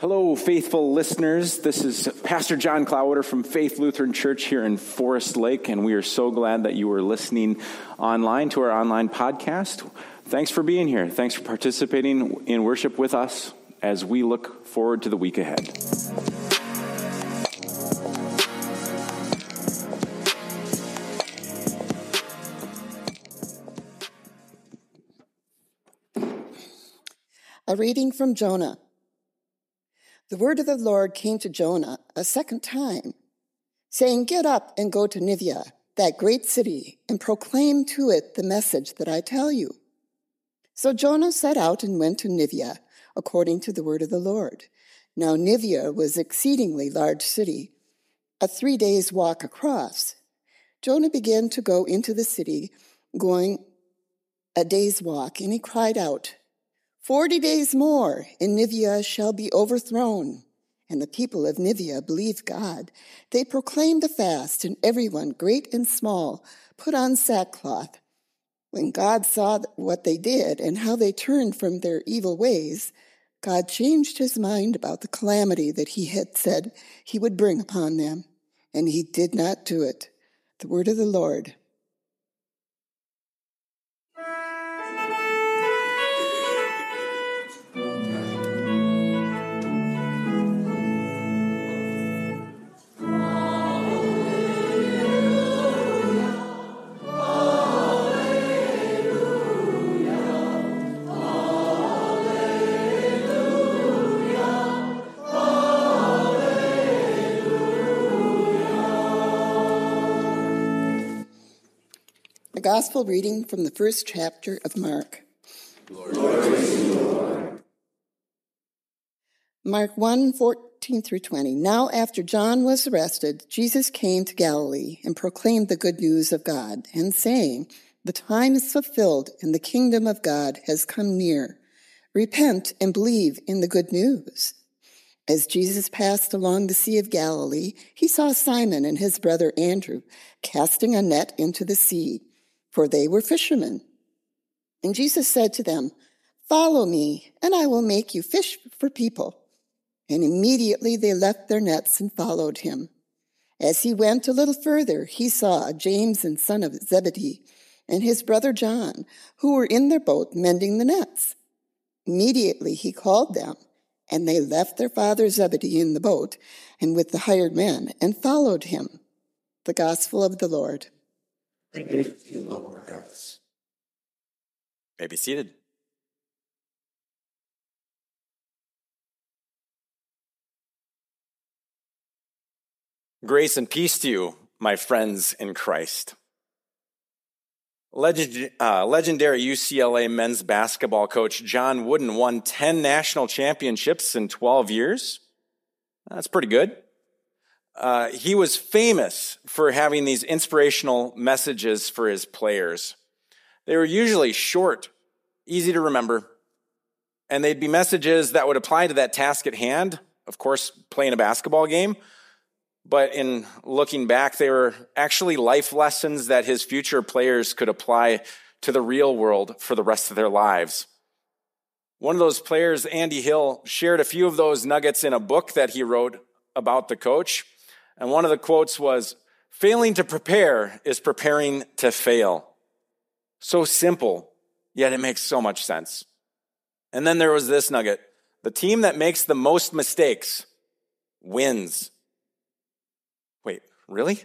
Hello, faithful listeners. This is Pastor John Klawiter from Faith Lutheran Church here in Forest Lake, and we are so glad that you are listening online to our online podcast. Thanks for being here. Thanks for participating in worship with us as we look forward to the week ahead. A reading from Jonah. The word of the Lord came to Jonah a second time, saying, Get up and go to Nineveh, that great city, and proclaim to it the message that I tell you. So Jonah set out and went to Nineveh, according to the word of the Lord. Now Nineveh was exceedingly large city, a three days walk across. Jonah began to go into the city, going a day's walk, and he cried out, Forty days more, and Nineveh shall be overthrown. And the people of Nineveh believed God. They proclaimed a fast, and everyone, great and small, put on sackcloth. When God saw what they did and how they turned from their evil ways, God changed his mind about the calamity that he had said he would bring upon them, and he did not do it. The word of the Lord. Gospel reading from the first chapter of Mark. Mark 1 14 through 20. Now, after John was arrested, Jesus came to Galilee and proclaimed the good news of God, and saying, The time is fulfilled, and the kingdom of God has come near. Repent and believe in the good news. As Jesus passed along the Sea of Galilee, he saw Simon and his brother Andrew casting a net into the sea for they were fishermen. And Jesus said to them, Follow me, and I will make you fish for people. And immediately they left their nets and followed him. As he went a little further, he saw James and son of Zebedee and his brother John, who were in their boat mending the nets. Immediately he called them, and they left their father Zebedee in the boat and with the hired men and followed him. The Gospel of the Lord. Lord. May be seated. Grace and peace to you, my friends in Christ. Legend, uh, legendary UCLA men's basketball coach John Wooden won 10 national championships in 12 years. That's pretty good. Uh, he was famous for having these inspirational messages for his players. They were usually short, easy to remember, and they'd be messages that would apply to that task at hand, of course, playing a basketball game. But in looking back, they were actually life lessons that his future players could apply to the real world for the rest of their lives. One of those players, Andy Hill, shared a few of those nuggets in a book that he wrote about the coach. And one of the quotes was, failing to prepare is preparing to fail. So simple, yet it makes so much sense. And then there was this nugget. The team that makes the most mistakes wins. Wait, really?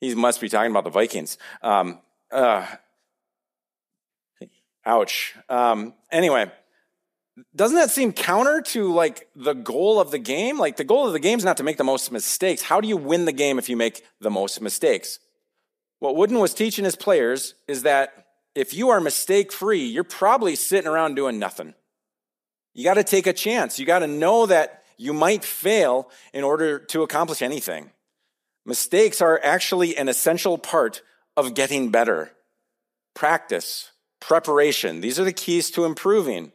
He must be talking about the Vikings. Um, uh, ouch. Um, anyway, doesn't that seem counter to like the goal of the game? Like the goal of the game is not to make the most mistakes. How do you win the game if you make the most mistakes? What Wooden was teaching his players is that if you are mistake free, you're probably sitting around doing nothing. You got to take a chance. You got to know that you might fail in order to accomplish anything. Mistakes are actually an essential part of getting better. Practice, preparation, these are the keys to improving.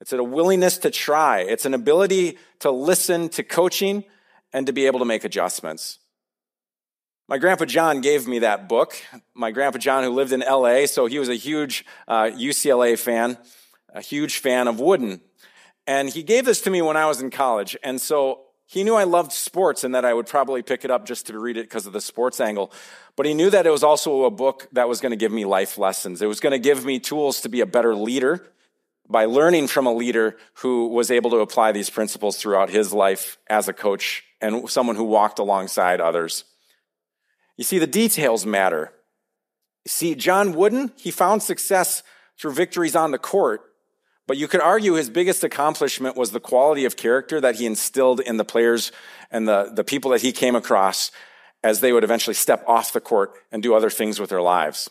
It's a willingness to try. It's an ability to listen to coaching and to be able to make adjustments. My grandpa John gave me that book. My grandpa John, who lived in LA, so he was a huge uh, UCLA fan, a huge fan of Wooden. And he gave this to me when I was in college. And so he knew I loved sports and that I would probably pick it up just to read it because of the sports angle. But he knew that it was also a book that was going to give me life lessons. It was going to give me tools to be a better leader by learning from a leader who was able to apply these principles throughout his life as a coach and someone who walked alongside others. You see, the details matter. You see, John Wooden, he found success through victories on the court, but you could argue his biggest accomplishment was the quality of character that he instilled in the players and the, the people that he came across as they would eventually step off the court and do other things with their lives.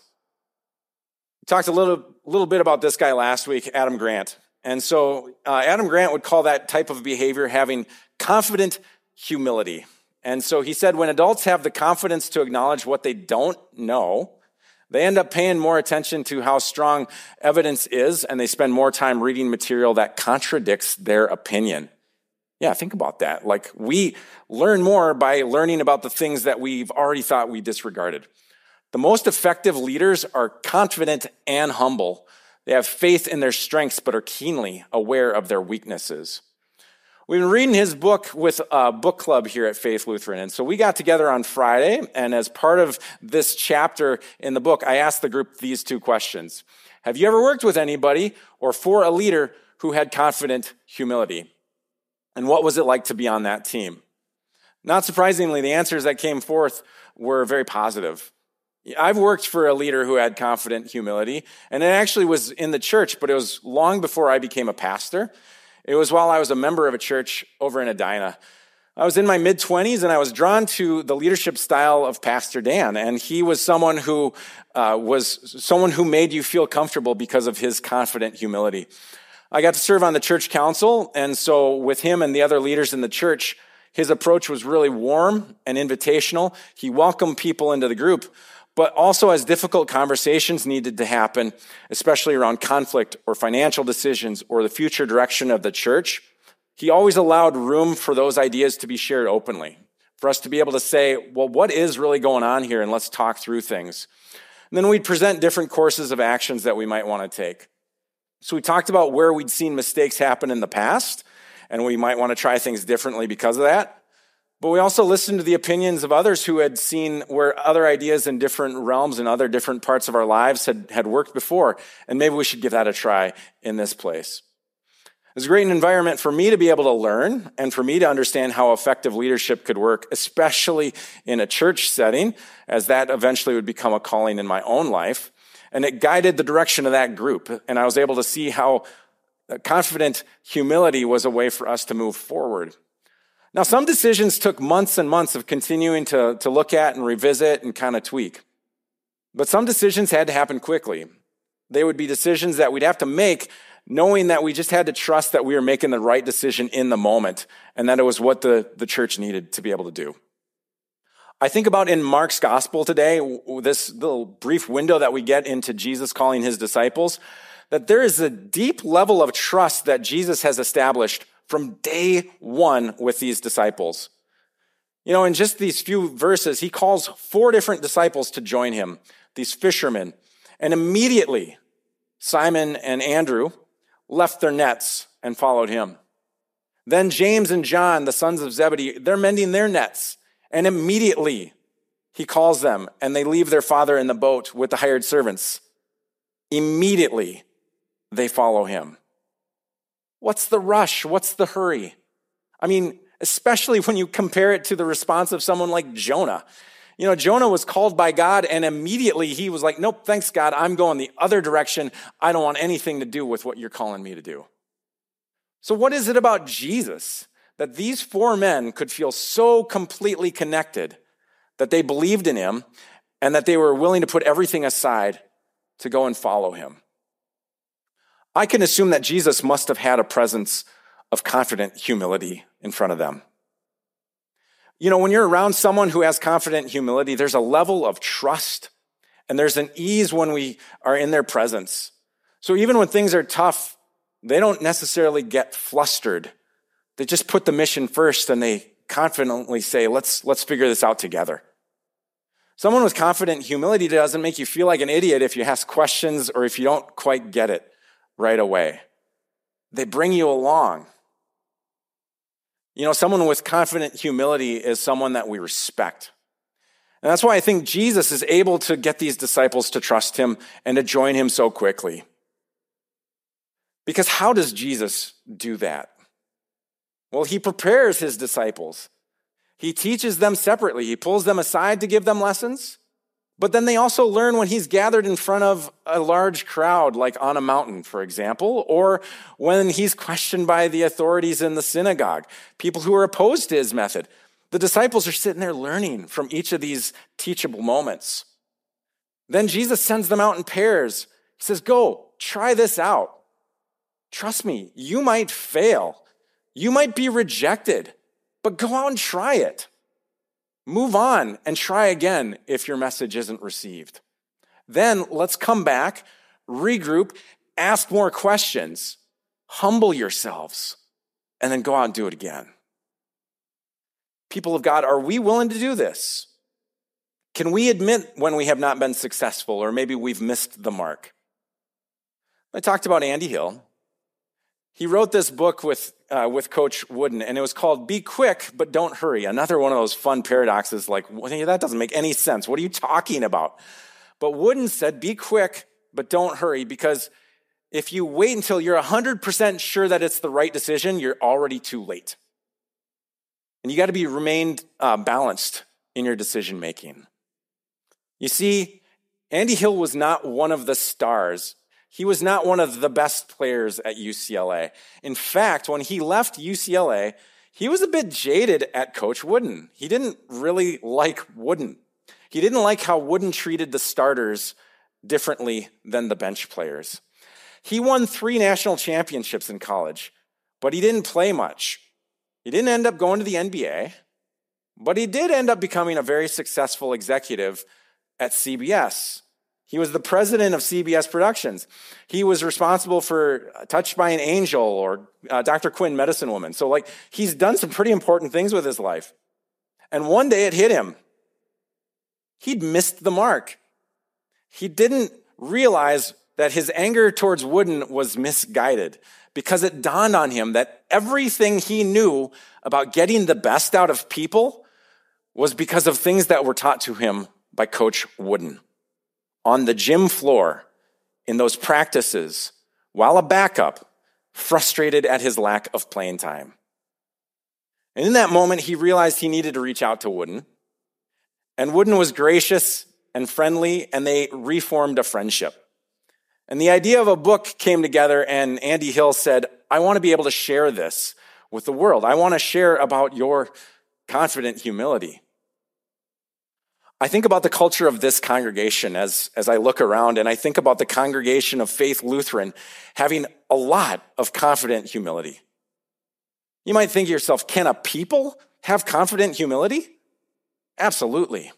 We talked a little, little bit about this guy last week, Adam Grant. And so uh, Adam Grant would call that type of behavior having confident humility. And so he said when adults have the confidence to acknowledge what they don't know, they end up paying more attention to how strong evidence is, and they spend more time reading material that contradicts their opinion. Yeah, think about that. Like, we learn more by learning about the things that we've already thought we disregarded. The most effective leaders are confident and humble. They have faith in their strengths, but are keenly aware of their weaknesses. We've been reading his book with a book club here at Faith Lutheran. And so we got together on Friday. And as part of this chapter in the book, I asked the group these two questions. Have you ever worked with anybody or for a leader who had confident humility? And what was it like to be on that team? Not surprisingly, the answers that came forth were very positive. I've worked for a leader who had confident humility, and it actually was in the church, but it was long before I became a pastor. It was while I was a member of a church over in Edina. I was in my mid 20s and I was drawn to the leadership style of Pastor Dan. And he was someone who uh, was someone who made you feel comfortable because of his confident humility. I got to serve on the church council. And so with him and the other leaders in the church, his approach was really warm and invitational. He welcomed people into the group, but also as difficult conversations needed to happen, especially around conflict or financial decisions or the future direction of the church, he always allowed room for those ideas to be shared openly, for us to be able to say, well, what is really going on here? And let's talk through things. And then we'd present different courses of actions that we might want to take. So we talked about where we'd seen mistakes happen in the past, and we might want to try things differently because of that. But we also listened to the opinions of others who had seen where other ideas in different realms and other different parts of our lives had, had worked before. And maybe we should give that a try in this place. It was a great environment for me to be able to learn and for me to understand how effective leadership could work, especially in a church setting, as that eventually would become a calling in my own life. And it guided the direction of that group. And I was able to see how confident humility was a way for us to move forward. Now, some decisions took months and months of continuing to, to look at and revisit and kind of tweak. But some decisions had to happen quickly. They would be decisions that we'd have to make knowing that we just had to trust that we were making the right decision in the moment and that it was what the, the church needed to be able to do. I think about in Mark's gospel today, this little brief window that we get into Jesus calling his disciples, that there is a deep level of trust that Jesus has established from day one with these disciples. You know, in just these few verses, he calls four different disciples to join him, these fishermen. And immediately, Simon and Andrew left their nets and followed him. Then James and John, the sons of Zebedee, they're mending their nets. And immediately he calls them and they leave their father in the boat with the hired servants. Immediately they follow him. What's the rush? What's the hurry? I mean, especially when you compare it to the response of someone like Jonah. You know, Jonah was called by God and immediately he was like, nope, thanks God. I'm going the other direction. I don't want anything to do with what you're calling me to do. So what is it about Jesus that these four men could feel so completely connected that they believed in him and that they were willing to put everything aside to go and follow him? I can assume that Jesus must have had a presence of confident humility in front of them. You know, when you're around someone who has confident humility, there's a level of trust and there's an ease when we are in their presence. So even when things are tough, they don't necessarily get flustered. They just put the mission first and they confidently say, let's, let's figure this out together. Someone with confident humility doesn't make you feel like an idiot if you ask questions or if you don't quite get it right away. they bring you along. You know, someone with confident humility is someone that we respect. And that's why I think Jesus is able to get these disciples to trust him and to join him so quickly. Because how does Jesus do that? Well, he prepares his disciples. He teaches them separately. He pulls them aside to give them lessons. But then they also learn when he's gathered in front of a large crowd, like on a mountain, for example, or when he's questioned by the authorities in the synagogue, people who are opposed to his method. The disciples are sitting there learning from each of these teachable moments. Then Jesus sends them out in pairs. He says, Go, try this out. Trust me, you might fail. You might be rejected, but go out and try it. Move on and try again if your message isn't received. Then let's come back, regroup, ask more questions, humble yourselves, and then go out and do it again. People of God, are we willing to do this? Can we admit when we have not been successful or maybe we've missed the mark? I talked about Andy Hill. He wrote this book with, uh, with Coach Wooden, and it was called Be Quick, but Don't Hurry. Another one of those fun paradoxes like, well, that doesn't make any sense. What are you talking about? But Wooden said, Be quick, but don't hurry, because if you wait until you're 100% sure that it's the right decision, you're already too late. And you got to be remained uh, balanced in your decision making. You see, Andy Hill was not one of the stars he was not one of the best players at UCLA. In fact, when he left UCLA, he was a bit jaded at Coach Wooden. He didn't really like Wooden. He didn't like how Wooden treated the starters differently than the bench players. He won three national championships in college, but he didn't play much. He didn't end up going to the NBA, but he did end up becoming a very successful executive at CBS. He was the president of CBS Productions. He was responsible for Touched by an Angel or uh, Dr. Quinn, Medicine Woman. So, like, he's done some pretty important things with his life. And one day it hit him. He'd missed the mark. He didn't realize that his anger towards Wooden was misguided because it dawned on him that everything he knew about getting the best out of people was because of things that were taught to him by Coach Wooden on the gym floor in those practices while a backup, frustrated at his lack of playing time. And in that moment, he realized he needed to reach out to Wooden. And Wooden was gracious and friendly, and they reformed a friendship. And the idea of a book came together, and Andy Hill said, I want to be able to share this with the world. I want to share about your confident humility. I think about the culture of this congregation as, as I look around, and I think about the congregation of Faith Lutheran having a lot of confident humility. You might think to yourself, can a people have confident humility? Absolutely.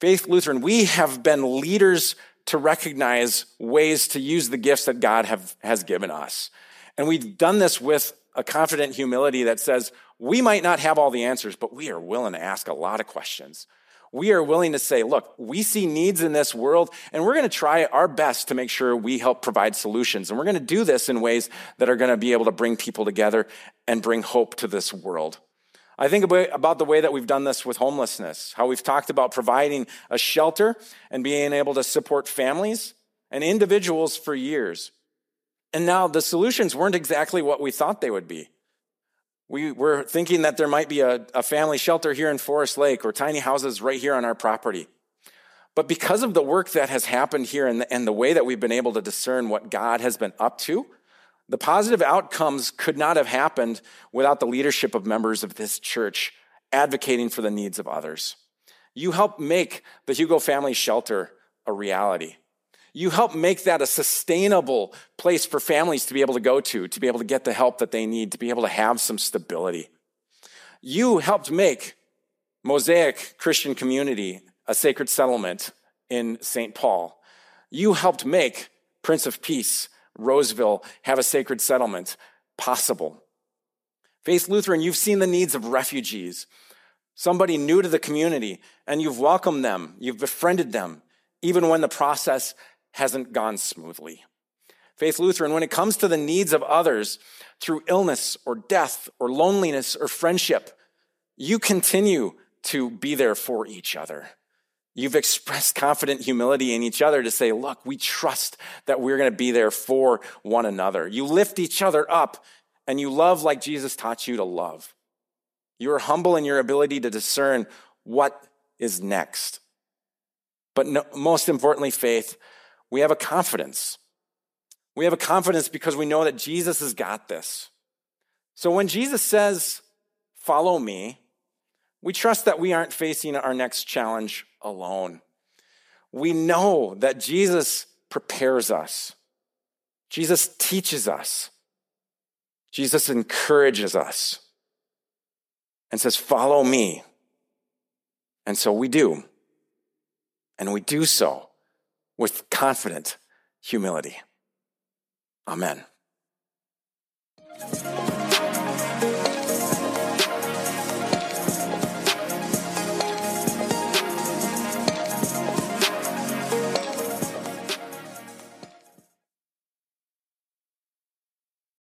Faith Lutheran, we have been leaders to recognize ways to use the gifts that God have, has given us. And we've done this with a confident humility that says, we might not have all the answers, but we are willing to ask a lot of questions we are willing to say, look, we see needs in this world, and we're going to try our best to make sure we help provide solutions. And we're going to do this in ways that are going to be able to bring people together and bring hope to this world. I think about the way that we've done this with homelessness, how we've talked about providing a shelter and being able to support families and individuals for years. And now the solutions weren't exactly what we thought they would be. We were thinking that there might be a, a family shelter here in Forest Lake or tiny houses right here on our property. But because of the work that has happened here and the, and the way that we've been able to discern what God has been up to, the positive outcomes could not have happened without the leadership of members of this church advocating for the needs of others. You helped make the Hugo Family Shelter a reality. You help make that a sustainable place for families to be able to go to, to be able to get the help that they need, to be able to have some stability. You helped make Mosaic Christian Community a sacred settlement in St. Paul. You helped make Prince of Peace, Roseville, have a sacred settlement possible. Faith Lutheran, you've seen the needs of refugees, somebody new to the community, and you've welcomed them, you've befriended them, even when the process hasn't gone smoothly. Faith Lutheran, when it comes to the needs of others through illness or death or loneliness or friendship, you continue to be there for each other. You've expressed confident humility in each other to say, look, we trust that we're going to be there for one another. You lift each other up and you love like Jesus taught you to love. You are humble in your ability to discern what is next. But no, most importantly, faith, we have a confidence. We have a confidence because we know that Jesus has got this. So when Jesus says, follow me, we trust that we aren't facing our next challenge alone. We know that Jesus prepares us. Jesus teaches us. Jesus encourages us and says, Follow me. And so we do. And we do so with confident humility. Amen.